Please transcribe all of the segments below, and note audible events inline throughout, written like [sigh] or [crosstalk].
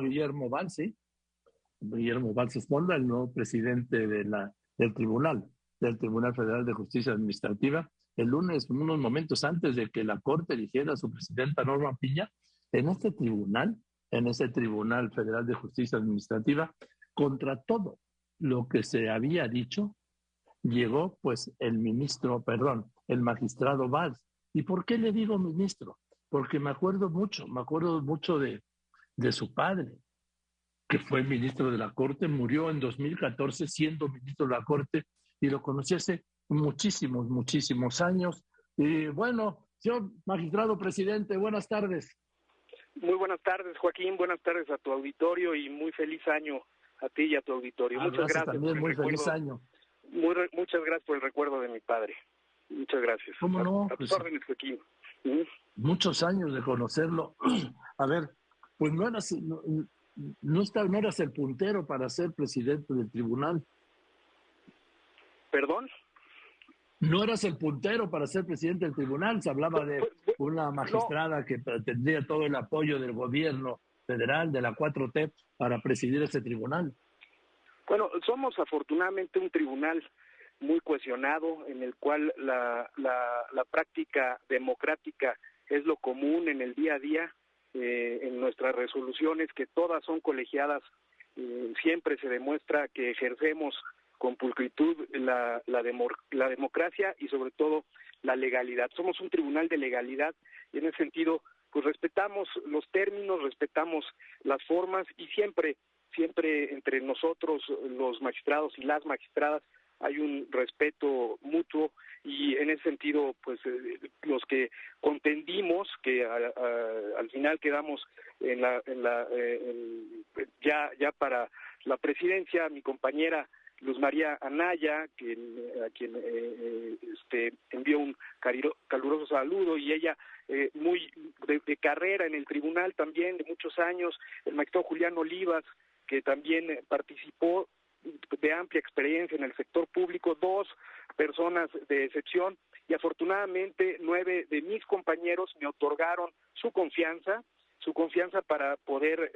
Guillermo Valls, Guillermo Valls Esponda, el nuevo presidente del tribunal, del Tribunal Federal de Justicia Administrativa, el lunes, unos momentos antes de que la Corte eligiera a su presidenta Norma Piña, en este tribunal, en ese Tribunal Federal de Justicia Administrativa, contra todo lo que se había dicho, llegó pues el ministro, perdón, el magistrado Valls. ¿Y por qué le digo ministro? Porque me acuerdo mucho, me acuerdo mucho de, de su padre, que fue ministro de la Corte, murió en 2014 siendo ministro de la Corte y lo conocí hace muchísimos, muchísimos años. Y bueno, señor magistrado presidente, buenas tardes. Muy buenas tardes, Joaquín. Buenas tardes a tu auditorio y muy feliz año a ti y a tu auditorio. Ah, muchas gracias. También muy feliz año. muchas gracias por el recuerdo de mi padre. Muchas gracias. ¿Cómo no? A, tus pues, órdenes, Joaquín. Muchos años de conocerlo. [clears throat] a ver, pues no eras, no, no eras el puntero para ser presidente del tribunal. ¿Perdón? No eras el puntero para ser presidente del tribunal. Se hablaba de una magistrada que tendría todo el apoyo del gobierno federal, de la 4T, para presidir ese tribunal. Bueno, somos afortunadamente un tribunal muy cohesionado en el cual la, la, práctica democrática es lo común en el día a día, eh, en nuestras resoluciones, que todas son colegiadas, eh, siempre se demuestra que ejercemos con pulcritud la, la, la democracia y sobre todo la legalidad. Somos un tribunal de legalidad y en ese sentido pues respetamos los términos, respetamos las formas y siempre, siempre entre nosotros, los magistrados y las magistradas, hay un respeto mutuo y en ese sentido, pues eh, los que que al final quedamos en la, en la eh, ya, ya para la presidencia, mi compañera Luz María Anaya, a quien eh, eh, este, envió un caluroso saludo y ella eh, muy de, carrera en el tribunal también de muchos años, el magistrado Julián Olivas, que también participó de amplia experiencia en el sector público, dos personas de excepción y afortunadamente nueve de mis compañeros me otorgaron su confianza, su confianza para poder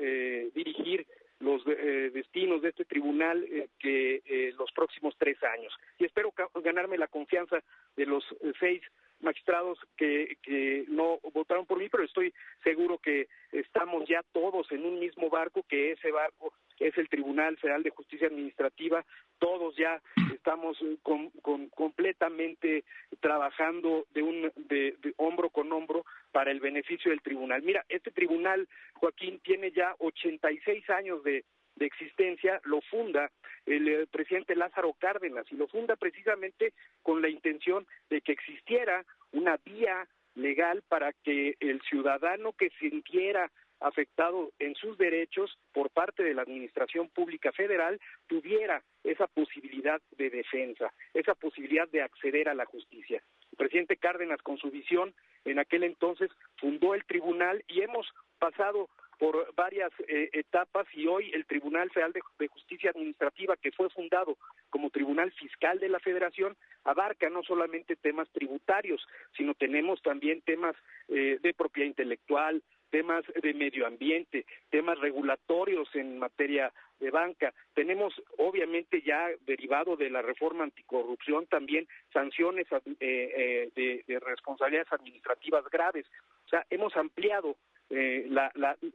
dirigir los eh, destinos de este tribunal eh, que eh, los próximos tres años. Y espero ganarme la confianza de los seis magistrados que, que no votaron por mí, pero estoy seguro que estamos ya todos en un mismo barco, que ese barco es el Tribunal Federal de Justicia Administrativa. Todos ya estamos con, completamente trabajando de un de, hombro con hombro para el beneficio del tribunal. Mira, este tribunal, Joaquín, tiene ya 86 años de, de existencia, lo funda el, el, presidente Lázaro Cárdenas y lo funda precisamente con la intención de que existiera una vía legal para que el ciudadano que sintiera afectado en sus derechos por parte de la Administración Pública Federal tuviera esa posibilidad de defensa, esa posibilidad de acceder a la justicia. El presidente Cárdenas, con su visión, en aquel entonces fundó el tribunal y hemos pasado por varias eh, etapas y hoy el Tribunal Federal de, Justicia Administrativa, que fue fundado como Tribunal Fiscal de la Federación, abarca no solamente temas tributarios, sino tenemos también temas eh, de propiedad intelectual, temas de medio ambiente, temas regulatorios en materia de banca. Tenemos, obviamente, ya derivado de la reforma anticorrupción, también sanciones eh, eh, de, responsabilidades administrativas graves. O sea, hemos ampliado, eh,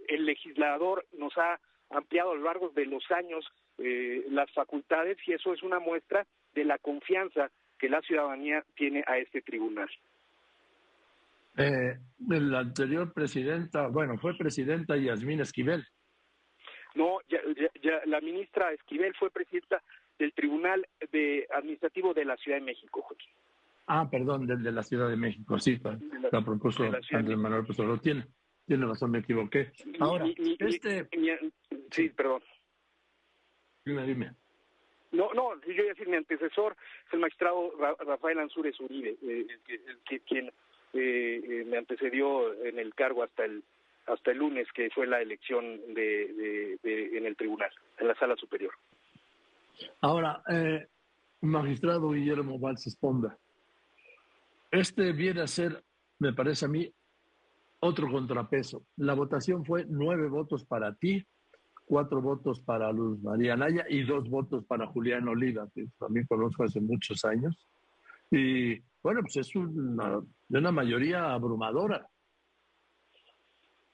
el legislador nos ha ampliado a lo largo de los años las facultades y eso es una muestra de la confianza que la ciudadanía tiene a este tribunal. Eh, la anterior presidenta, bueno, fue presidenta Yasmín Esquivel. No, ya, la ministra Esquivel fue presidenta del Tribunal de Administrativo de la Ciudad de México, Joaquín. Ah, perdón, del de la Ciudad de México, sí, la, propuso Andrés Manuel pues lo tiene. Tiene razón, me equivoqué. Ahora, este... sí, perdón. Dime, dime. No, no, yo voy a decir, mi antecesor es el magistrado Rafael Ansúrez Uribe, eh, el que, quien eh, me antecedió en el cargo hasta el hasta el lunes que fue la elección de, en el tribunal, en la sala superior. Ahora, eh, magistrado Guillermo Valls Esponda, este viene a ser, me parece a mí, otro contrapeso. La votación fue nueve votos para ti, cuatro votos para Luz María Naya y dos votos para Julián Oliva, que también conozco hace muchos años. Y bueno, pues es una, de una mayoría abrumadora.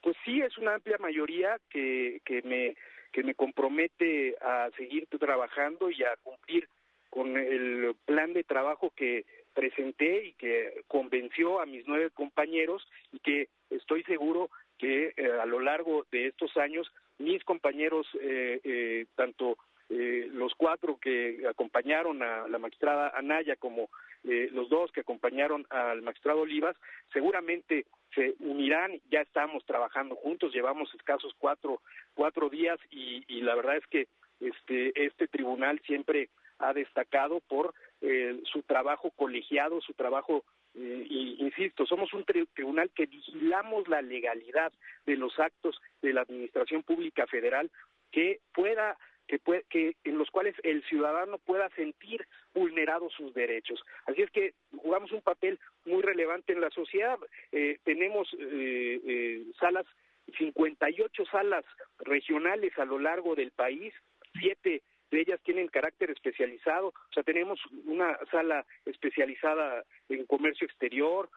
Pues sí, es una amplia mayoría que, que, me, que me compromete a seguir trabajando y a cumplir con el plan de trabajo que presenté y que convenció a mis nueve compañeros y que estoy seguro que eh, a lo largo de estos años mis compañeros, eh, eh, tanto los cuatro que acompañaron a la magistrada Anaya como los dos que acompañaron al magistrado Olivas, seguramente se unirán, ya estamos trabajando juntos, llevamos escasos cuatro, cuatro días y, y la verdad es que este, este tribunal siempre ha destacado por eh, su trabajo colegiado, su trabajo, eh, insisto, somos un tribunal que vigilamos la legalidad de los actos de la Administración Pública Federal que pueda que, puede, que en los cuales el ciudadano pueda sentir vulnerados sus derechos. Así es que jugamos un papel muy relevante en la sociedad. Eh, tenemos eh, eh, salas, 58 salas regionales a lo largo del país, siete de ellas tienen carácter especializado, o sea, tenemos una sala especializada en comercio exterior,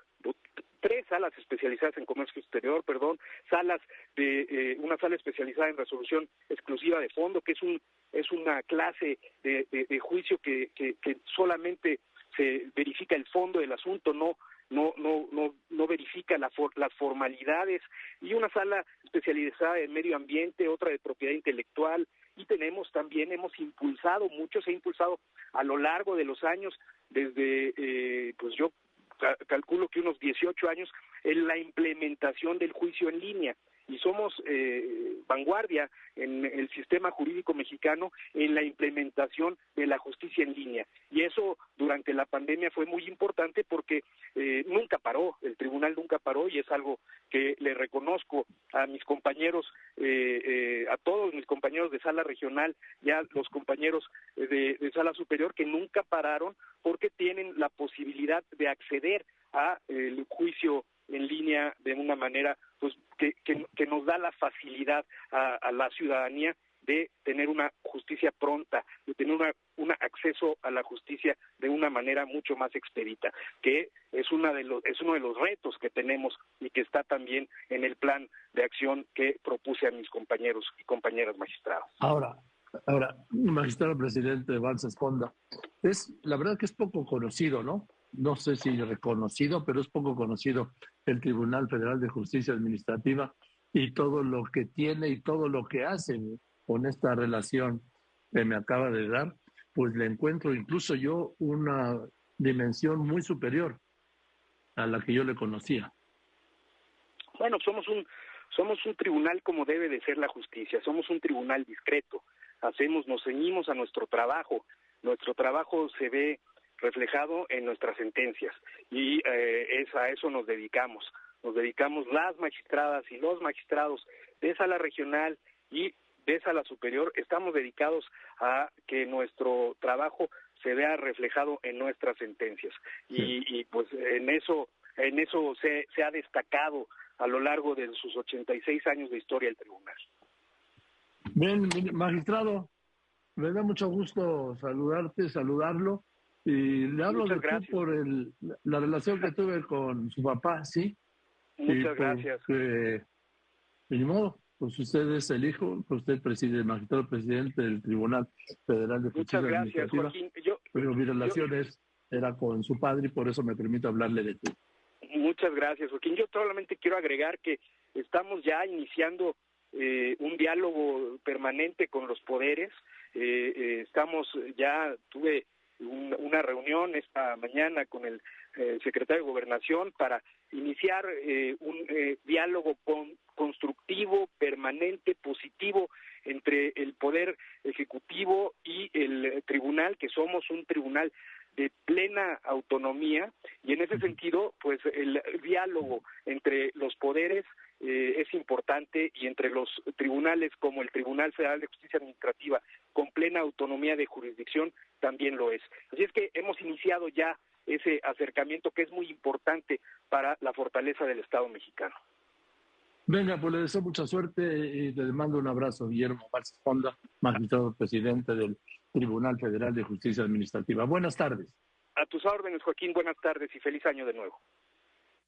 tres salas especializadas en comercio exterior, perdón, salas de eh, una sala especializada en resolución exclusiva de fondo, que es un es una clase de, de, juicio que, que, que solamente se verifica el fondo del asunto, no no no no no verifica la las formalidades. Y una sala especializada en medio ambiente, otra de propiedad intelectual, y tenemos también, hemos impulsado, mucho se ha impulsado a lo largo de los años, desde, eh, pues yo calculo que unos 18 años, en la implementación del juicio en línea y somos eh, vanguardia en el sistema jurídico mexicano en la implementación de la justicia en línea. Y eso durante la pandemia fue muy importante porque eh, nunca paró, el tribunal nunca paró y es algo que le reconozco a mis compañeros, eh, a todos mis compañeros de sala regional, ya los compañeros de, de sala superior que nunca pararon porque tienen la posibilidad de acceder a el juicio en línea de una manera pues que, que, nos da la facilidad a, la ciudadanía de tener una justicia pronta, de tener una, un acceso a la justicia de una manera mucho más expedita, que es, una de los, es uno de los retos que tenemos y que está también en el plan de acción que propuse a mis compañeros y compañeras magistrados. Ahora, ahora, magistrado presidente Valls Esponda, es la verdad que es poco conocido, ¿no? No sé si reconocido, pero es poco conocido el Tribunal Federal de Justicia Administrativa y todo lo que tiene y todo lo que hace con esta relación que me acaba de dar, pues le encuentro incluso yo una dimensión muy superior a la que yo le conocía. Bueno, somos un somos un tribunal como debe de ser la justicia, somos un tribunal discreto, hacemos, nos ceñimos a nuestro trabajo, nuestro trabajo se ve reflejado en nuestras sentencias. Y eh, es a eso nos dedicamos. Nos dedicamos las magistradas y los magistrados de sala regional y de sala superior, estamos dedicados a que nuestro trabajo se vea reflejado en nuestras sentencias. Y, y pues en eso en eso se, se ha destacado a lo largo de sus 86 años de historia el tribunal. Bien, magistrado, me da mucho gusto saludarte, saludarlo y le hablo de por el, la relación que tuve con su papá, ¿sí? Muchas gracias. de modo, pues usted es el hijo, pues usted preside, el magistrado presidente del Tribunal Federal de Justicia Muchas gracias, Joaquín. Yo, pero mi relación era con su padre y por eso me permito hablarle de ti. Muchas gracias, Joaquín. Yo solamente quiero agregar que estamos ya iniciando eh, un diálogo permanente con los poderes. Eh, eh, estamos ya, tuve una reunión esta mañana con el eh, secretario de Gobernación para iniciar eh, un eh, diálogo constructivo, permanente, positivo entre el Poder Ejecutivo y el Tribunal, que somos un tribunal de plena autonomía y en ese sentido, pues el diálogo entre los poderes es importante y entre los tribunales como el Tribunal Federal de Justicia Administrativa con plena autonomía de jurisdicción también lo es. Así es que hemos iniciado ya ese acercamiento que es muy importante para la fortaleza del Estado mexicano. Venga, pues le deseo mucha suerte y le mando un abrazo, Guillermo Valls Fonda, magistrado presidente del Tribunal Federal de Justicia Administrativa. Buenas tardes. A tus órdenes, Joaquín, buenas tardes y feliz año de nuevo.